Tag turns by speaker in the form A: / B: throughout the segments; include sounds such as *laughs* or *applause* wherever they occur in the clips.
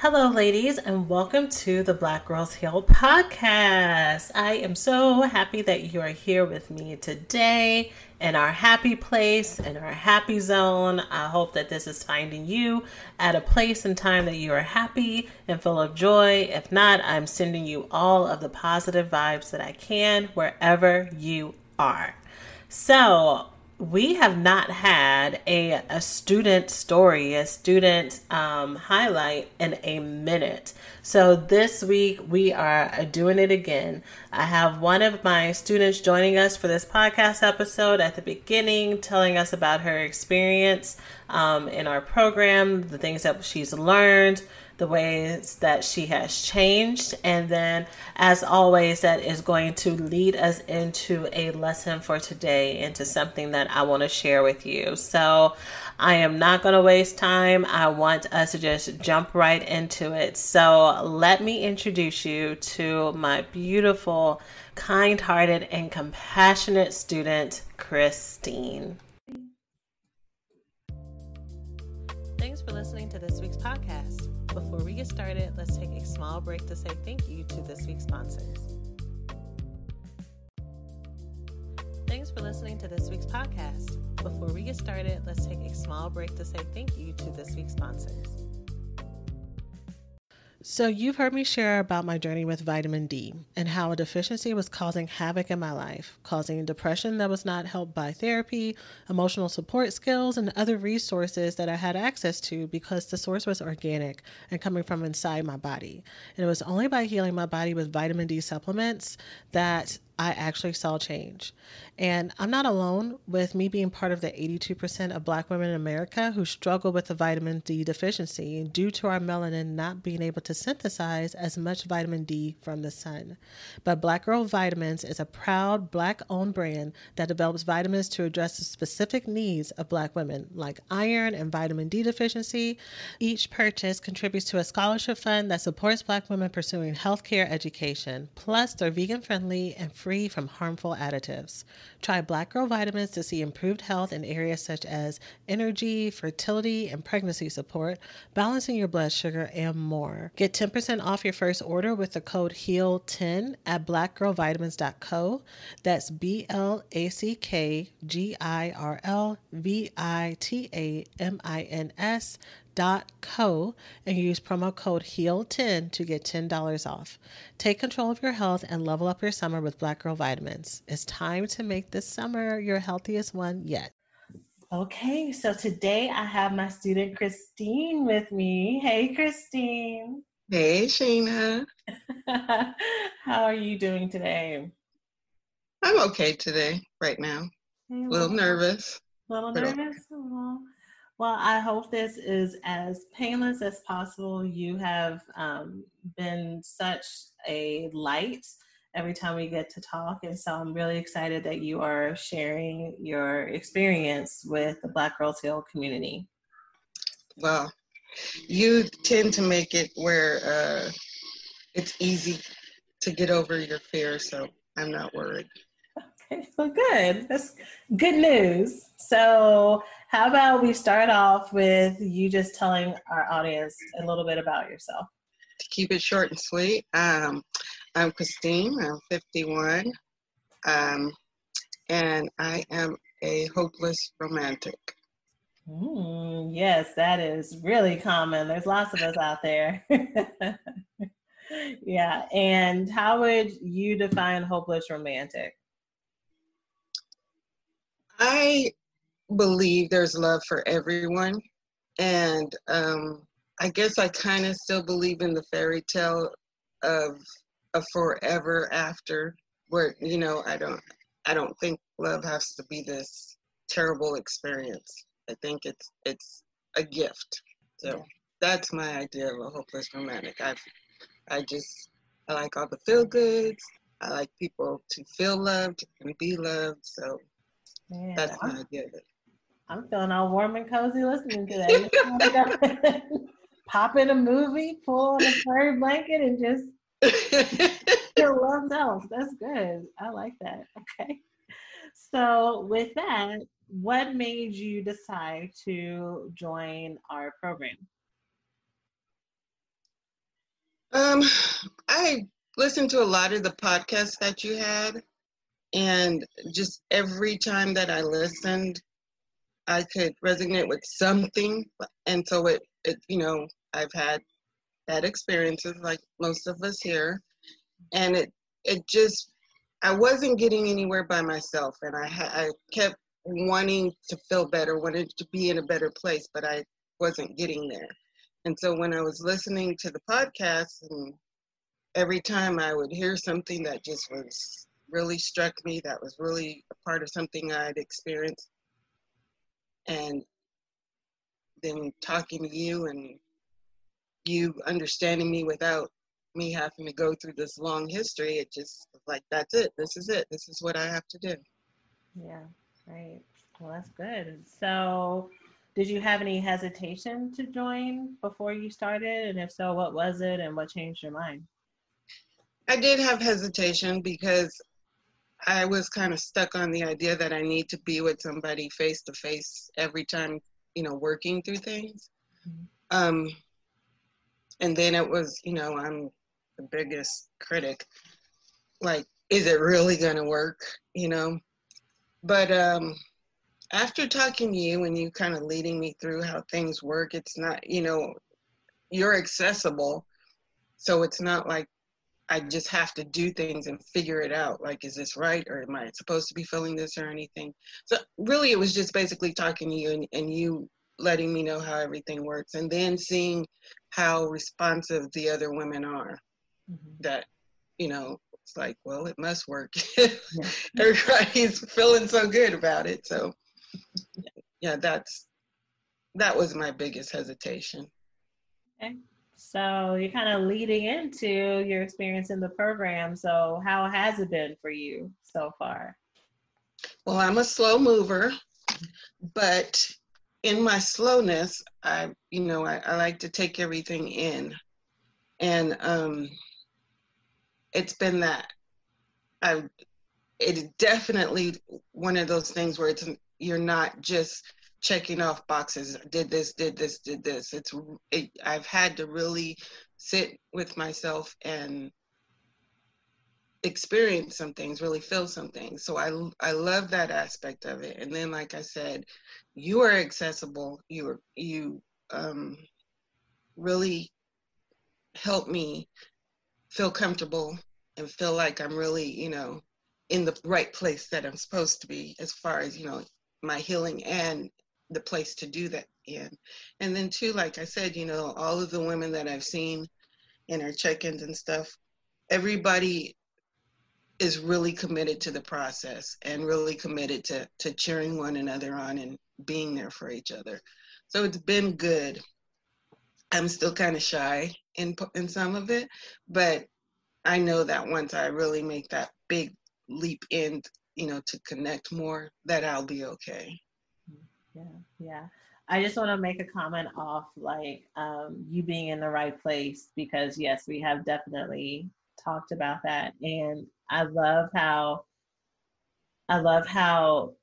A: Hello, ladies, and welcome to the Black Girls Heal podcast. I am so happy that you are here with me today in our happy place, in our happy zone. I hope that this is finding you at a place and time that you are happy and full of joy. If not, I'm sending you all of the positive vibes that I can wherever you are. So, we have not had a, a student story, a student um, highlight in a minute. So this week we are doing it again. I have one of my students joining us for this podcast episode at the beginning, telling us about her experience um, in our program, the things that she's learned, the ways that she has changed. And then, as always, that is going to lead us into a lesson for today, into something that I want to share with you. So, I am not going to waste time. I want us to just jump right into it. So, let me introduce you to my beautiful, kind hearted, and compassionate student, Christine. Thanks for listening to this week's podcast. Before we get started, let's take a small break to say thank you to this week's sponsors. Thanks for listening to this week's podcast. Before we get started, let's take a small break to say thank you to this week's sponsors. So, you've heard me share about my journey with vitamin D and how a deficiency was causing havoc in my life, causing depression that was not helped by therapy, emotional support skills, and other resources that I had access to because the source was organic and coming from inside my body. And it was only by healing my body with vitamin D supplements that I actually saw change. And I'm not alone with me being part of the 82% of black women in America who struggle with the vitamin D deficiency due to our melanin not being able to synthesize as much vitamin D from the sun. But Black Girl Vitamins is a proud black owned brand that develops vitamins to address the specific needs of black women, like iron and vitamin D deficiency. Each purchase contributes to a scholarship fund that supports black women pursuing healthcare education. Plus, they're vegan friendly and free free from harmful additives. Try Black Girl Vitamins to see improved health in areas such as energy, fertility, and pregnancy support, balancing your blood sugar, and more. Get 10% off your first order with the code HEAL10 at blackgirlvitamins.co. That's B L A C K G I R L V I T A M I N S co and use promo code HEAL10 to get $10 off. Take control of your health and level up your summer with Black Girl Vitamins. It's time to make this summer your healthiest one yet. Okay, so today I have my student Christine with me. Hey, Christine.
B: Hey, Shena. *laughs*
A: How are you doing today?
B: I'm okay today, right now. A little nervous.
A: A little nervous? Well, I hope this is as painless as possible. You have um, been such a light every time we get to talk. And so I'm really excited that you are sharing your experience with the Black Girls Heal community.
B: Well, you tend to make it where uh, it's easy to get over your fear, so I'm not worried. *laughs*
A: Okay, well, good. That's good news. So, how about we start off with you just telling our audience a little bit about yourself?
B: To keep it short and sweet, um, I'm Christine. I'm 51, um, and I am a hopeless romantic.
A: Mm, yes, that is really common. There's lots of us out there. *laughs* yeah, and how would you define hopeless romantic?
B: I believe there's love for everyone. And um, I guess I kind of still believe in the fairy tale of a forever after where, you know, I don't, I don't think love has to be this terrible experience. I think it's, it's a gift. So that's my idea of a hopeless romantic. I, I just, I like all the feel goods. I like people to feel loved and be loved. So Man, that's my idea of it.
A: I'm feeling all warm and cozy listening to that. *laughs* Pop in a movie, pull on a furry blanket, and just feel *laughs* loved out. That's good. I like that. Okay. So, with that, what made you decide to join our program?
B: Um, I listened to a lot of the podcasts that you had, and just every time that I listened, I could resonate with something, and so it, it you know, I've had bad experiences like most of us here, and it it just I wasn't getting anywhere by myself, and I I kept wanting to feel better, wanted to be in a better place, but I wasn't getting there. And so when I was listening to the podcast, and every time I would hear something that just was really struck me, that was really a part of something I'd experienced, and then talking to you and you understanding me without me having to go through this long history, it just like that's it. This is it. This is what I have to do.
A: Yeah, right. Well, that's good. So, did you have any hesitation to join before you started? And if so, what was it and what changed your mind?
B: I did have hesitation because I was kind of stuck on the idea that I need to be with somebody face to face every time, you know, working through things. Mm-hmm. Um, and then it was, you know, I'm the biggest critic. Like, is it really going to work? You know? But um, after talking to you and you kind of leading me through how things work, it's not, you know, you're accessible. So it's not like I just have to do things and figure it out. Like, is this right? Or am I supposed to be feeling this or anything? So really, it was just basically talking to you and, and you letting me know how everything works and then seeing how responsive the other women are. Mm-hmm. That, you know, it's like, well, it must work. *laughs* Everybody's feeling so good about it. So *laughs* yeah, that's that was my biggest hesitation.
A: Okay. So you're kind of leading into your experience in the program. So how has it been for you so far?
B: Well, I'm a slow mover, but in my slowness, I, you know, I, I like to take everything in. And um, it's been that. I, it definitely one of those things where it's you're not just checking off boxes. Did this did this did this. It's it, i've had to really sit with myself and experience some things really feel some things. So i i love that aspect of it. And then like i said you are accessible. You are you um really help me feel comfortable and feel like i'm really you know in the right place that i'm supposed to be as far as you know my healing and the place to do that in. And then too, like I said, you know, all of the women that I've seen in our check-ins and stuff, everybody is really committed to the process and really committed to to cheering one another on and being there for each other. So it's been good. I'm still kind of shy in in some of it, but I know that once I really make that big leap in you know, to connect more, that I'll be okay.
A: Yeah, yeah. I just want to make a comment off like um, you being in the right place because yes, we have definitely talked about that, and I love how I love how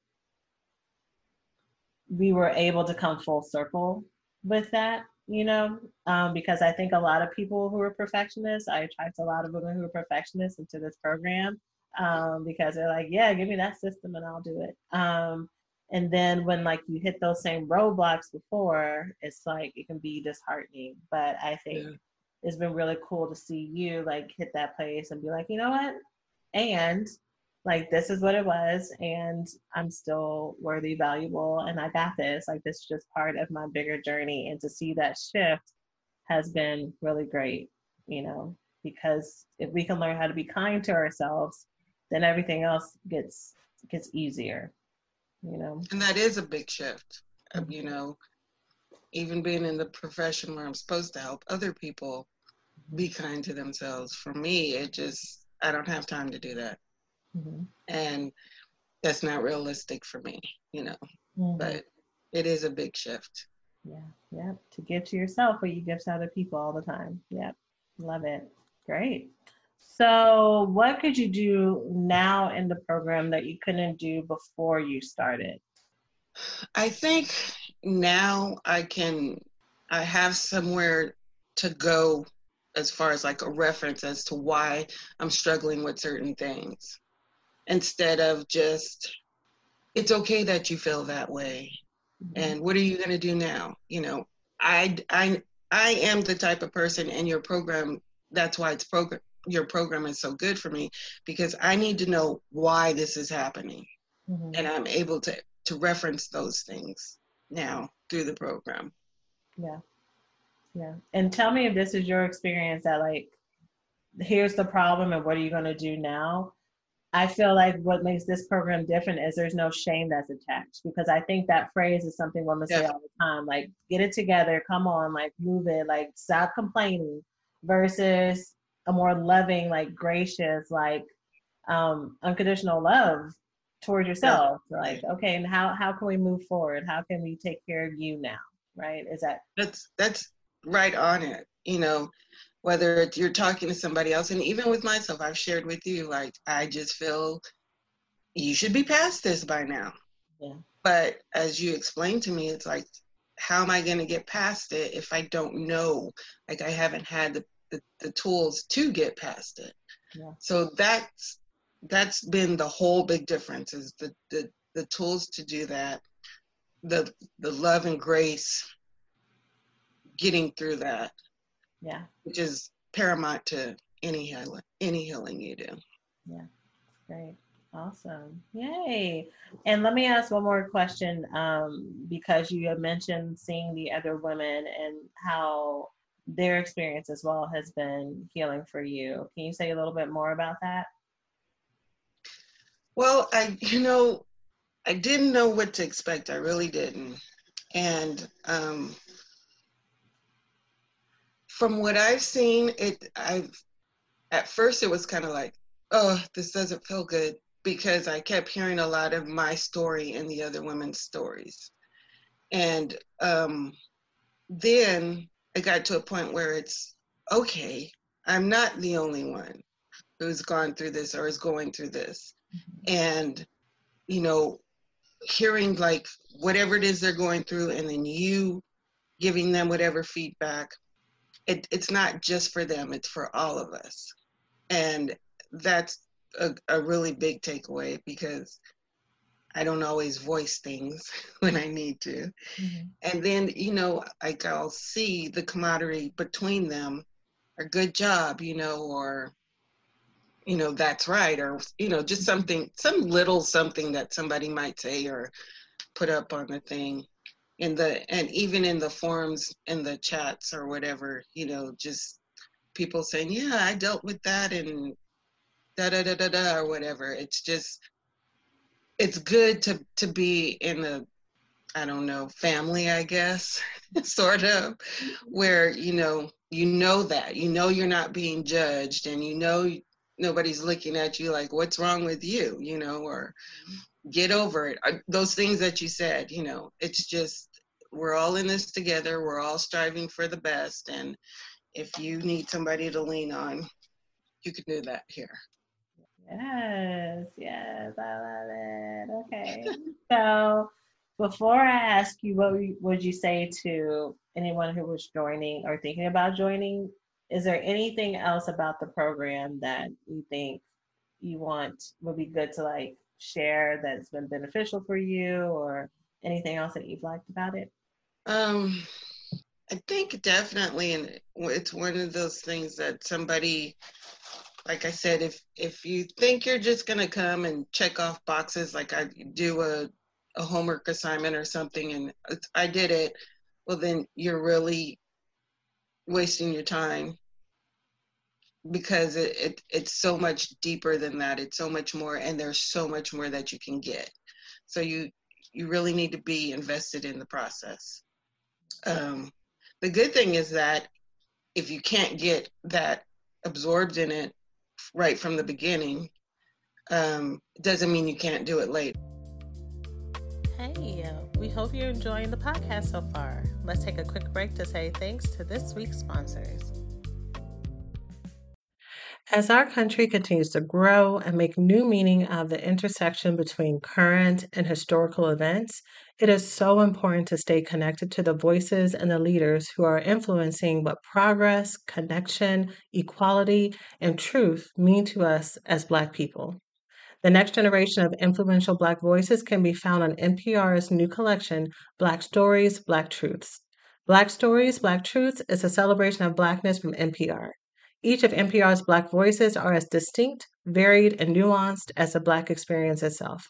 A: we were able to come full circle with that you know, um, because I think a lot of people who are perfectionists, I attract a lot of women who are perfectionists into this program um, because they're like, yeah, give me that system and I'll do it. Um, and then when like you hit those same roadblocks before, it's like it can be disheartening. But I think yeah. it's been really cool to see you like hit that place and be like, you know what? And like this is what it was and i'm still worthy valuable and i got this like this is just part of my bigger journey and to see that shift has been really great you know because if we can learn how to be kind to ourselves then everything else gets gets easier you know?
B: And that is a big shift mm-hmm. you know even being in the profession where i'm supposed to help other people be kind to themselves. For me it just i don't have time to do that. Mm-hmm. and that's not realistic for me you know? Mm-hmm. but it is a big shift.
A: Yeah yeah. To give to yourself what you give to other people all the time. Yep. Love it. Great so what could you do now in the program that you couldn't do before you started?
B: I think now i can i have somewhere to go as far as like a reference as to why i'm struggling with certain things instead of just it's okay that you feel that way. Mm-hmm. and what are you going to do now? You know i i i am the type of person in your program that's why it's program your program is so good for me because i need to know why this is happening. Mm-hmm. and i'm able to to reference those things now through the program.
A: Yeah. Yeah. And tell me if this is your experience that like here's the problem and what are you going to do now? I feel like what makes this program different is there's no shame that's attached because I think that phrase is something women say all the time, like get it together, come on, like move it, like stop complaining, versus a more loving, like gracious, like um, unconditional love towards yourself. Yeah. Like, okay, and how how can we move forward? How can we take care of you now? Right? Is that
B: that's that's right on it. You know, whether you're talking to somebody else and even with myself i've shared with you like i just feel you should be past this by now yeah. but as you explained to me it's like how am i going to get past it if i don't know like i haven't had the, the, the tools to get past it yeah. so that's that's been the whole big difference is the, the the tools to do that the the love and grace getting through that
A: yeah.
B: Which is paramount to any healing, any healing you do.
A: Yeah. Great. Awesome. Yay. And let me ask one more question um, because you have mentioned seeing the other women and how their experience as well has been healing for you. Can you say a little bit more about that?
B: Well, I, you know, I didn't know what to expect. I really didn't. And um, from what I've seen, it I've at first it was kind of like, oh, this doesn't feel good because I kept hearing a lot of my story and the other women's stories. And um, then it got to a point where it's okay, I'm not the only one who's gone through this or is going through this. Mm-hmm. And, you know, hearing like whatever it is they're going through and then you giving them whatever feedback it, it's not just for them, it's for all of us. And that's a, a really big takeaway because I don't always voice things *laughs* when I need to. Mm-hmm. And then, you know, like I'll see the camaraderie between them, a good job, you know, or, you know, that's right, or, you know, just something, some little something that somebody might say or put up on the thing in the and even in the forums in the chats or whatever you know just people saying yeah i dealt with that and da da da da da or whatever it's just it's good to to be in a i don't know family i guess *laughs* sort of where you know you know that you know you're not being judged and you know nobody's looking at you like what's wrong with you you know or get over it. Uh, those things that you said, you know, it's just we're all in this together. We're all striving for the best. And if you need somebody to lean on, you can do that here.
A: Yes, yes, I love it. Okay. *laughs* so before I ask you, what would you say to anyone who was joining or thinking about joining? Is there anything else about the program that you think you want would be good to like share that's been beneficial for you or anything else that you've liked about it?
B: Um, I think definitely, and it's one of those things that somebody like I said, if if you think you're just gonna come and check off boxes, like I do a a homework assignment or something, and I did it, well then you're really wasting your time because it, it it's so much deeper than that. It's so much more, and there's so much more that you can get. So you you really need to be invested in the process. Um, the good thing is that if you can't get that absorbed in it right from the beginning, um, doesn't mean you can't do it later.
A: Hey, we hope you're enjoying the podcast so far. Let's take a quick break to say thanks to this week's sponsors. As our country continues to grow and make new meaning of the intersection between current and historical events, it is so important to stay connected to the voices and the leaders who are influencing what progress, connection, equality, and truth mean to us as Black people. The next generation of influential Black voices can be found on NPR's new collection, Black Stories, Black Truths. Black Stories, Black Truths is a celebration of Blackness from NPR. Each of NPR's Black voices are as distinct, varied, and nuanced as the Black experience itself.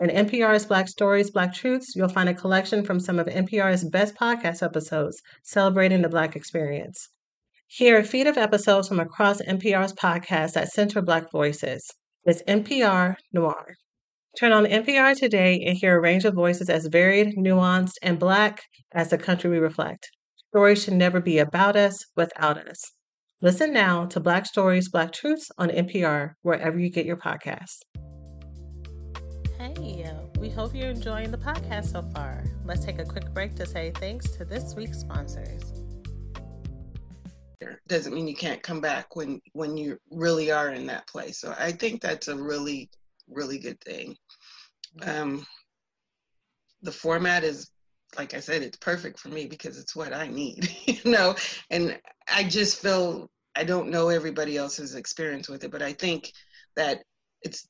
A: In NPR's Black Stories, Black Truths, you'll find a collection from some of NPR's best podcast episodes celebrating the Black experience. Hear a feed of episodes from across NPR's podcasts that center Black voices. It's NPR Noir. Turn on NPR today and hear a range of voices as varied, nuanced, and Black as the country we reflect. Stories should never be about us without us. Listen now to Black Stories, Black Truths on NPR, wherever you get your podcasts. Hey, we hope you're enjoying the podcast so far. Let's take a quick break to say thanks to this week's sponsors.
B: Doesn't mean you can't come back when when you really are in that place. So I think that's a really really good thing. Um, the format is like I said, it's perfect for me because it's what I need, *laughs* you know. And I just feel I don't know everybody else's experience with it, but I think that it's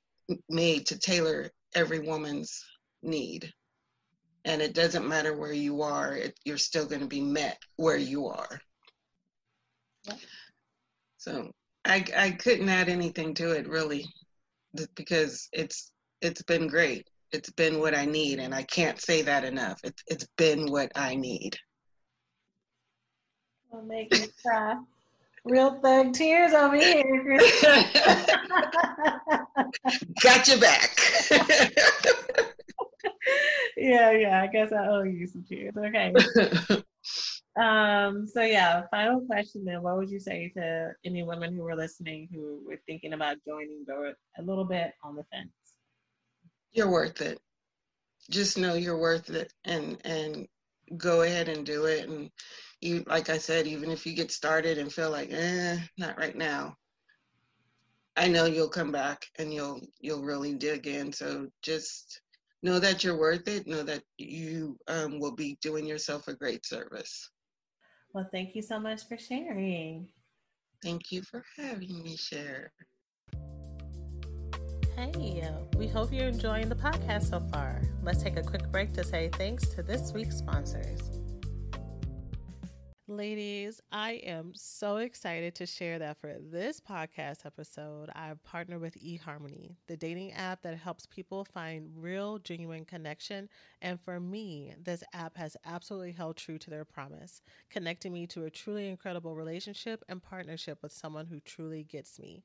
B: made to tailor every woman's need. And it doesn't matter where you are, it, you're still going to be met where you are. Yeah. So I, I couldn't add anything to it really because it's it's been great it's been what I need, and I can't say that enough. It's it's been what I need.
A: Will make me cry. *laughs* Real thug tears over here. *laughs*
B: Got your back. *laughs*
A: yeah, yeah. I guess I owe you some tears. Okay. *laughs* um. So yeah. Final question. Then, what would you say to any women who were listening who were thinking about joining, but a little bit on the fence?
B: you're worth it. Just know you're worth it and and go ahead and do it. And you like I said, even if you get started and feel like, eh, not right now. I know you'll come back and you'll you'll really dig in. So just know that you're worth it. Know that you um, will be doing yourself a great service.
A: Well, thank you so much for sharing.
B: Thank you for having me share.
A: Hey, we hope you're enjoying the podcast so far. Let's take a quick break to say thanks to this week's sponsors. Ladies, I am so excited to share that for this podcast episode, I've partnered with eHarmony, the dating app that helps people find real, genuine connection. And for me, this app has absolutely held true to their promise, connecting me to a truly incredible relationship and partnership with someone who truly gets me.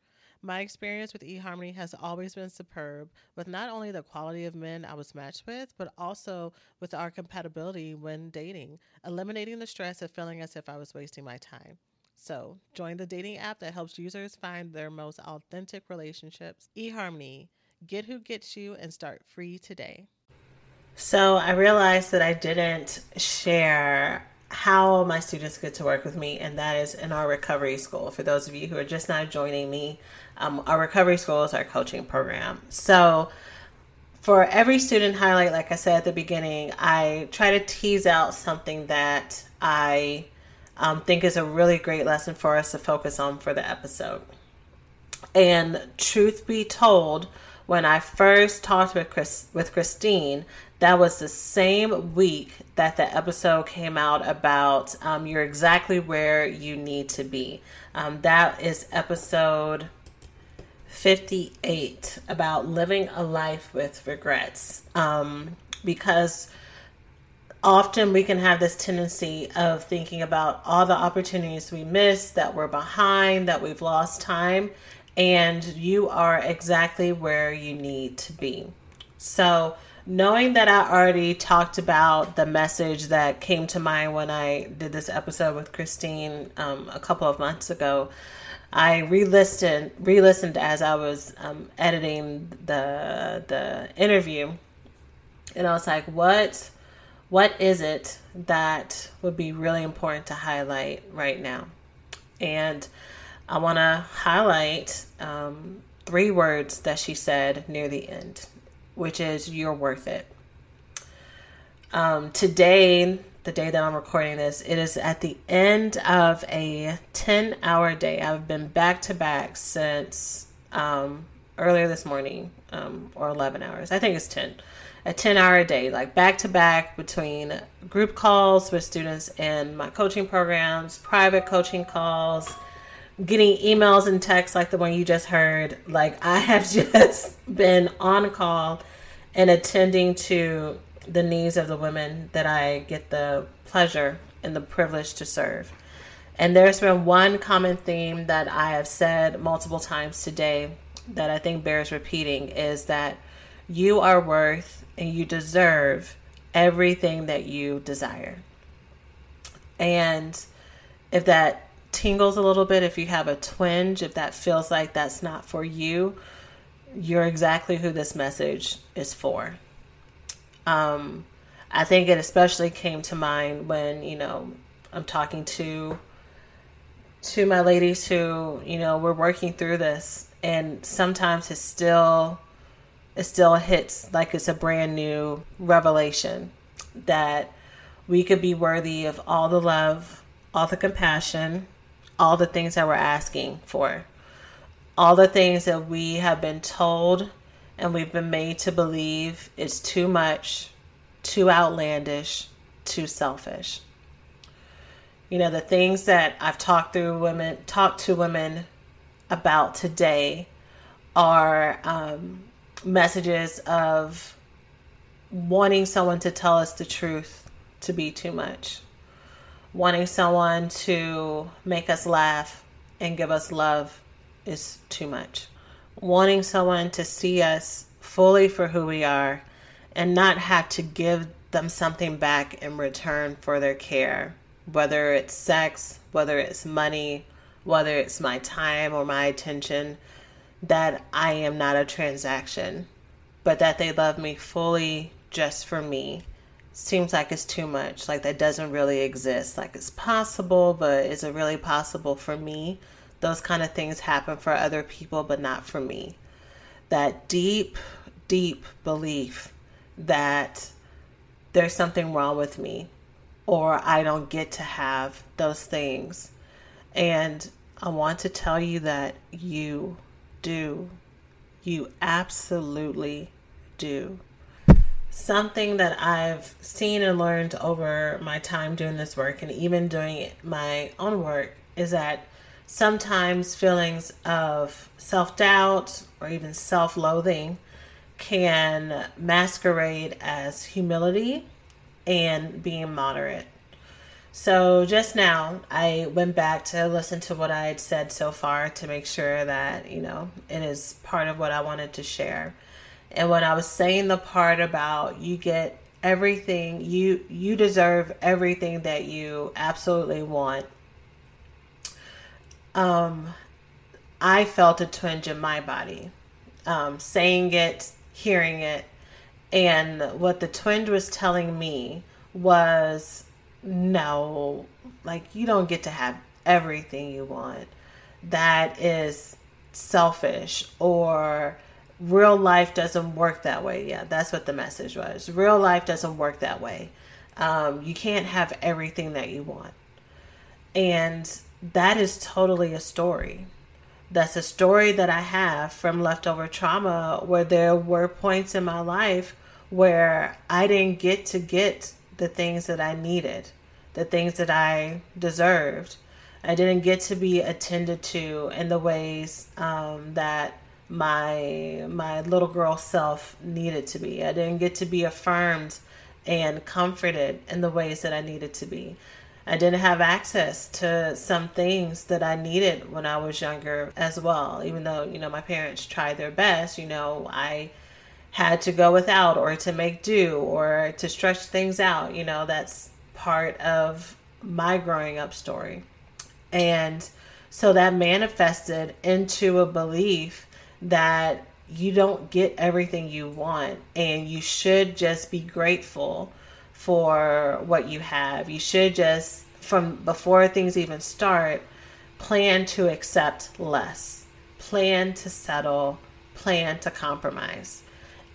C: My experience with eHarmony has always been superb, with not only the quality of men I was matched with, but also with our compatibility when dating, eliminating the stress of feeling as if I was wasting my time. So, join the dating app that helps users find their most authentic relationships. eHarmony, get who gets you and start free today.
A: So, I realized that I didn't share how my students get to work with me, and that is in our recovery school. For those of you who are just now joining me, um, our recovery school is our coaching program. So, for every student highlight, like I said at the beginning, I try to tease out something that I um, think is a really great lesson for us to focus on for the episode. And truth be told, when I first talked with Chris, with Christine, that was the same week that the episode came out about um, you're exactly where you need to be. Um, that is episode 58 about living a life with regrets. Um, because often we can have this tendency of thinking about all the opportunities we missed, that we're behind, that we've lost time, and you are exactly where you need to be. So, knowing that I already talked about the message that came to mind when I did this episode with Christine um, a couple of months ago, I re-listened, re-listened as I was um, editing the the interview, and I was like, "What, what is it that would be really important to highlight right now?" And I want to highlight um, three words that she said near the end which is you're worth it. Um, today, the day that I'm recording this, it is at the end of a 10 hour day. I've been back to back since um, earlier this morning, um, or 11 hours. I think it's 10. A 10 hour day, like back to back between group calls with students and my coaching programs, private coaching calls, getting emails and texts like the one you just heard. Like I have *laughs* just been on call and attending to the needs of the women that I get the pleasure and the privilege to serve. And there's been one common theme that I have said multiple times today that I think bears repeating is that you are worth and you deserve everything that you desire. And if that tingles a little bit, if you have a twinge, if that feels like that's not for you, you're exactly who this message is for. Um, I think it especially came to mind when you know I'm talking to to my ladies who you know we're working through this, and sometimes it still it still hits like it's a brand new revelation that we could be worthy of all the love, all the compassion, all the things that we're asking for all the things that we have been told and we've been made to believe is too much, too outlandish, too selfish. You know, the things that I've talked through women, talked to women about today are um, messages of wanting someone to tell us the truth to be too much, wanting someone to make us laugh and give us love is too much. Wanting someone to see us fully for who we are and not have to give them something back in return for their care, whether it's sex, whether it's money, whether it's my time or my attention, that I am not a transaction, but that they love me fully just for me seems like it's too much. Like that doesn't really exist. Like it's possible, but is it really possible for me? those kind of things happen for other people, but not for me. That deep, deep belief that there's something wrong with me or I don't get to have those things. And I want to tell you that you do. You absolutely do. Something that I've seen and learned over my time doing this work and even doing my own work is that sometimes feelings of self doubt or even self loathing can masquerade as humility and being moderate. So just now, I went back to listen to what I had said so far to make sure that, you know, it is part of what I wanted to share. And when I was saying the part about you get everything, you you deserve everything that you absolutely want. Um I felt a twinge in my body. Um saying it, hearing it, and what the twinge was telling me was no, like you don't get to have everything you want. That is selfish or real life doesn't work that way. Yeah, that's what the message was. Real life doesn't work that way. Um, you can't have everything that you want. And that is totally a story. That's a story that I have from leftover trauma where there were points in my life where I didn't get to get the things that I needed, the things that I deserved. I didn't get to be attended to in the ways um, that my my little girl self needed to be. I didn't get to be affirmed and comforted in the ways that I needed to be. I didn't have access to some things that I needed when I was younger as well. Even though, you know, my parents tried their best, you know, I had to go without or to make do or to stretch things out. You know, that's part of my growing up story. And so that manifested into a belief that you don't get everything you want and you should just be grateful for what you have. You should just, from before things even start, plan to accept less, plan to settle, plan to compromise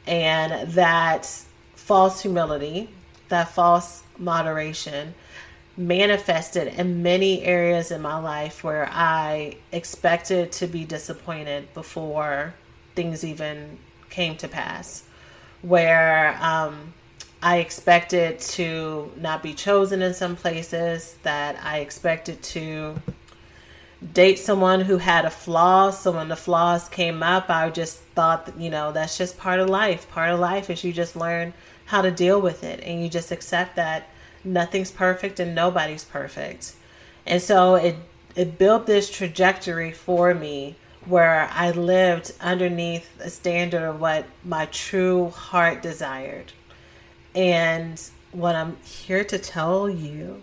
A: and that false humility, that false moderation manifested in many areas in my life where I expected to be disappointed before things even came to pass. Where um, I expected to not be chosen in some places, that I expected to date someone who had a flaw. So when the flaws came up, I just thought, you know, that's just part of life. Part of life is you just learn how to deal with it and you just accept that nothing's perfect and nobody's perfect. And so it it built this trajectory for me where I lived underneath a standard of what my true heart desired. And what I'm here to tell you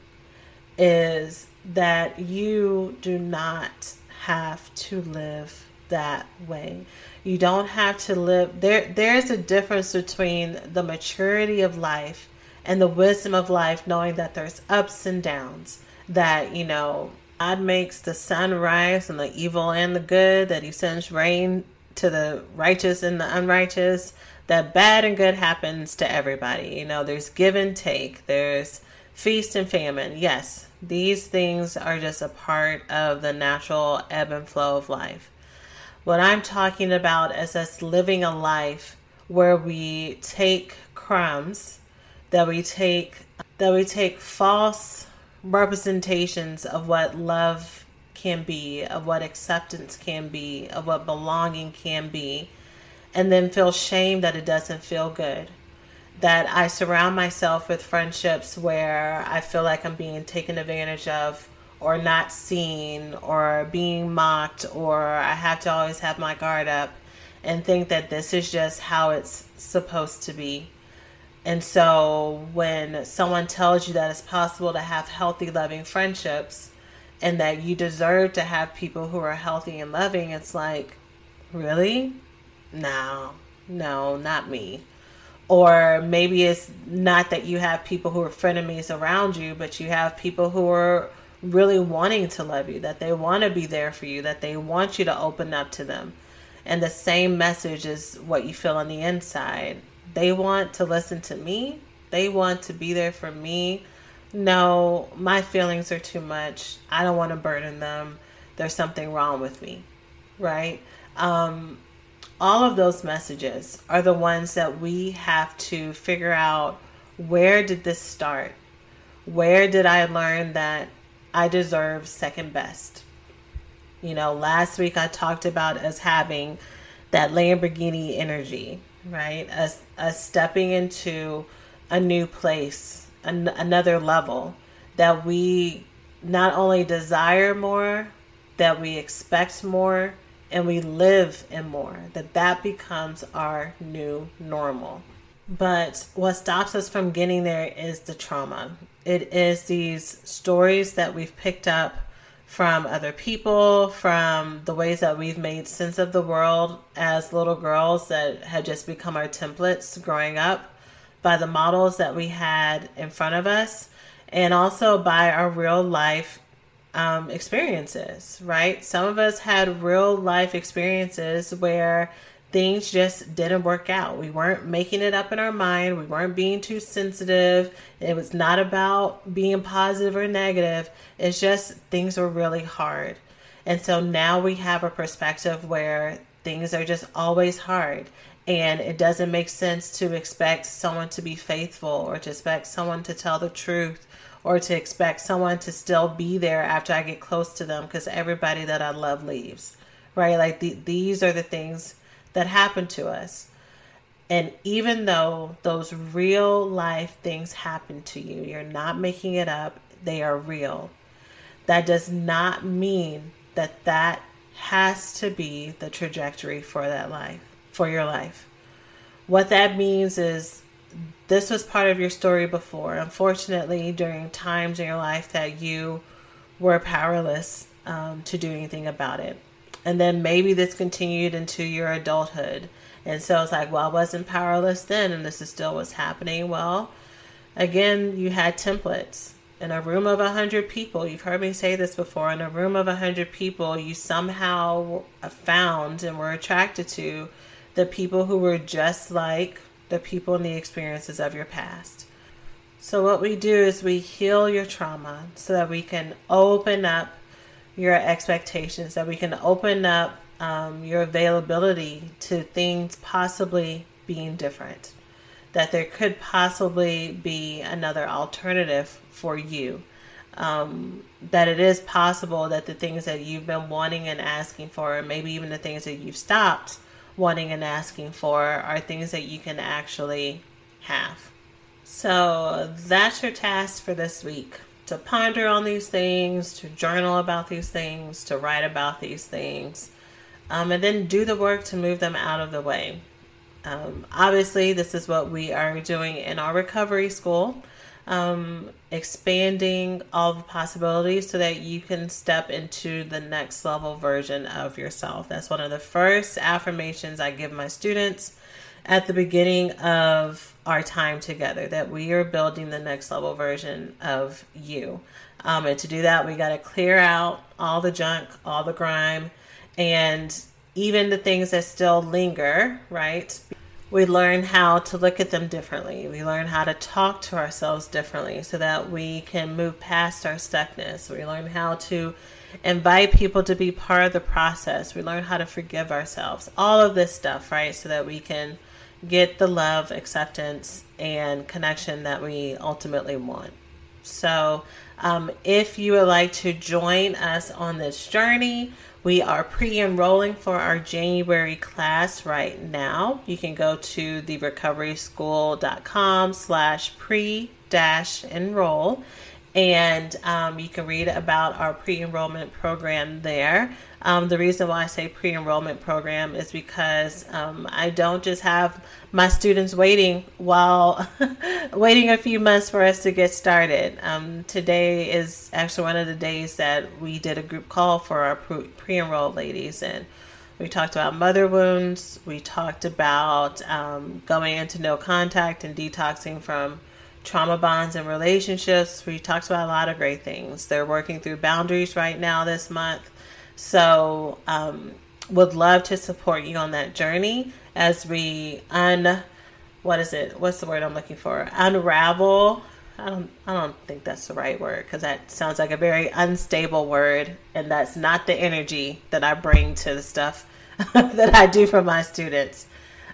A: is that you do not have to live that way. You don't have to live there there's a difference between the maturity of life and the wisdom of life knowing that there's ups and downs that, you know, God makes the sun rise and the evil and the good, that he sends rain to the righteous and the unrighteous, that bad and good happens to everybody. You know, there's give and take, there's feast and famine. Yes, these things are just a part of the natural ebb and flow of life. What I'm talking about is us living a life where we take crumbs, that we take that we take false representations of what love can be, of what acceptance can be, of what belonging can be, and then feel shame that it doesn't feel good that I surround myself with friendships where I feel like I'm being taken advantage of or not seen or being mocked or I have to always have my guard up and think that this is just how it's supposed to be. And so when someone tells you that it's possible to have healthy, loving friendships and that you deserve to have people who are healthy and loving, it's like, really? No, no, not me or maybe it's not that you have people who are frenemies around you, but you have people who are really wanting to love you, that they want to be there for you, that they want you to open up to them. And the same message is what you feel on the inside. They want to listen to me, they want to be there for me. No, my feelings are too much. I don't want to burden them. There's something wrong with me, right? Um, all of those messages are the ones that we have to figure out where did this start? Where did I learn that I deserve second best? You know, last week I talked about us having that Lamborghini energy, right? Us, us stepping into a new place, an, another level that we not only desire more, that we expect more, and we live in more, that that becomes our new normal. But what stops us from getting there is the trauma. It is these stories that we've picked up from other people, from the ways that we've made sense of the world as little girls that had just become our templates growing up, by the models that we had in front of us, and also by our real life um, experiences, right? Some of us had real life experiences where things just didn't work out. We weren't making it up in our mind. We weren't being too sensitive. It was not about being positive or negative. It's just things were really hard. And so now we have a perspective where things are just always hard. And it doesn't make sense to expect someone to be faithful or to expect someone to tell the truth or to expect someone to still be there after I get close to them because everybody that I love leaves. Right? Like the, these are the things that happen to us. And even though those real life things happen to you, you're not making it up, they are real. That does not mean that that has to be the trajectory for that life, for your life. What that means is this was part of your story before. Unfortunately, during times in your life that you were powerless um, to do anything about it and then maybe this continued into your adulthood. And so it's like well i wasn't powerless then and this is still what's happening. Well again you had templates. In a room of 100 people you've heard me say this before in a room of 100 people you somehow found and were attracted to the people who were just like the people and the experiences of your past. So what we do is we heal your trauma so that we can open up your expectations, that we can open up um, your availability to things possibly being different, that there could possibly be another alternative for you. Um, that it is possible that the things that you've been wanting and asking for, maybe even the things that you've stopped wanting and asking for, are things that you can actually have. So that's your task for this week to ponder on these things, to journal about these things, to write about these things, um, and then do the work to move them out of the way. Um, obviously, this is what we are doing in our recovery school, um, expanding all the possibilities so that you can step into the next level version of yourself. That's one of the first affirmations I give my students at the beginning of our time together that we are building the next level version of you. Um, and to do that, we got to clear out all the junk, all the grime, and even the things that still linger, right? We learn how to look at them differently. We learn how to talk to ourselves differently so that we can move past our stuckness. We learn how to invite people to be part of the process. We learn how to forgive ourselves. All of this stuff, right? So that we can get the love, acceptance, and connection that we ultimately want. So, um, if you would like to join us on this journey, we are pre-enrolling for our January class right now. You can go to therecoveryschool.com slash pre-enroll and um, you can read about our pre-enrollment program there. Um, the reason why I say pre-enrollment program is because um, I don't just have my students waiting while *laughs* waiting a few months for us to get started. Um, today is actually one of the days that we did a group call for our pre-enrolled ladies and. We talked about mother wounds. We talked about um, going into no contact and detoxing from trauma bonds and relationships. We talked about a lot of great things. They're working through boundaries right now this month. So, um, would love to support you on that journey as we un what is it? What's the word I'm looking for? Unravel. I don't I don't think that's the right word because that sounds like a very unstable word and that's not the energy that I bring to the stuff *laughs* that I do for my students.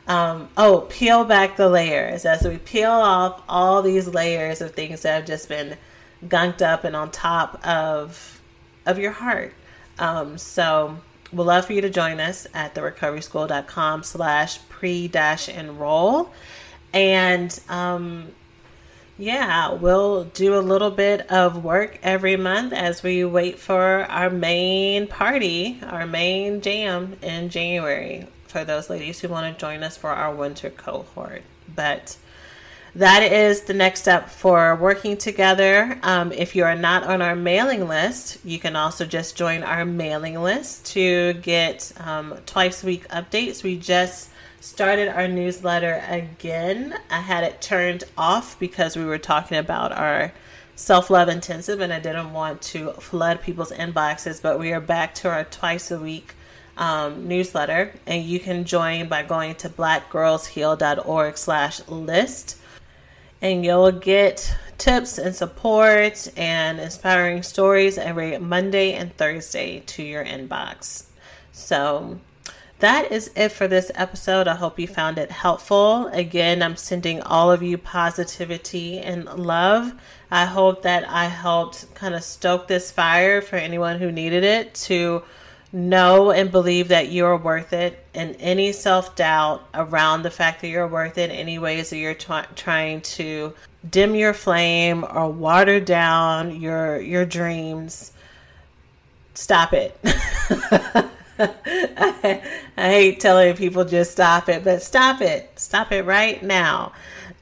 A: Um, oh, peel back the layers as we peel off all these layers of things that have just been gunked up and on top of of your heart. Um, so we'd love for you to join us at therecoveryschool.com slash pre dash enroll. And um, yeah, we'll do a little bit of work every month as we wait for our main party, our main jam in January for those ladies who want to join us for our winter cohort. But that is the next step for working together. Um, if you are not on our mailing list, you can also just join our mailing list to get um, twice a week updates. We just started our newsletter again. I had it turned off because we were talking about our self love intensive and I didn't want to flood people's inboxes, but we are back to our twice a week um, newsletter and you can join by going to blackgirlsheal.org slash list and you'll get tips and support and inspiring stories every Monday and Thursday to your inbox. So that is it for this episode. I hope you found it helpful. Again, I'm sending all of you positivity and love. I hope that I helped kind of stoke this fire for anyone who needed it to know and believe that you're worth it and any self-doubt around the fact that you're worth it any ways that you're t- trying to dim your flame or water down your your dreams stop it I, *laughs* I, hate telling people just stop it, but stop it. Stop it right now.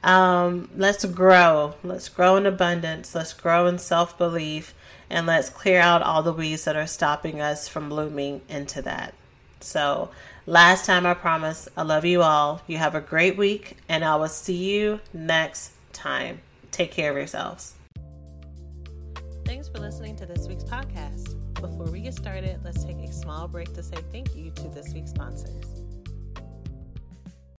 A: Um, let's grow. Let's grow in abundance. Let's grow in self belief. And let's clear out all the weeds that are stopping us from blooming into that. So, last time I promise, I love you all. You have a great week, and I will see you next time. Take care of yourselves. Thanks for listening to this week's podcast. Before we get started, let's take a small break to say thank you to this week's sponsors.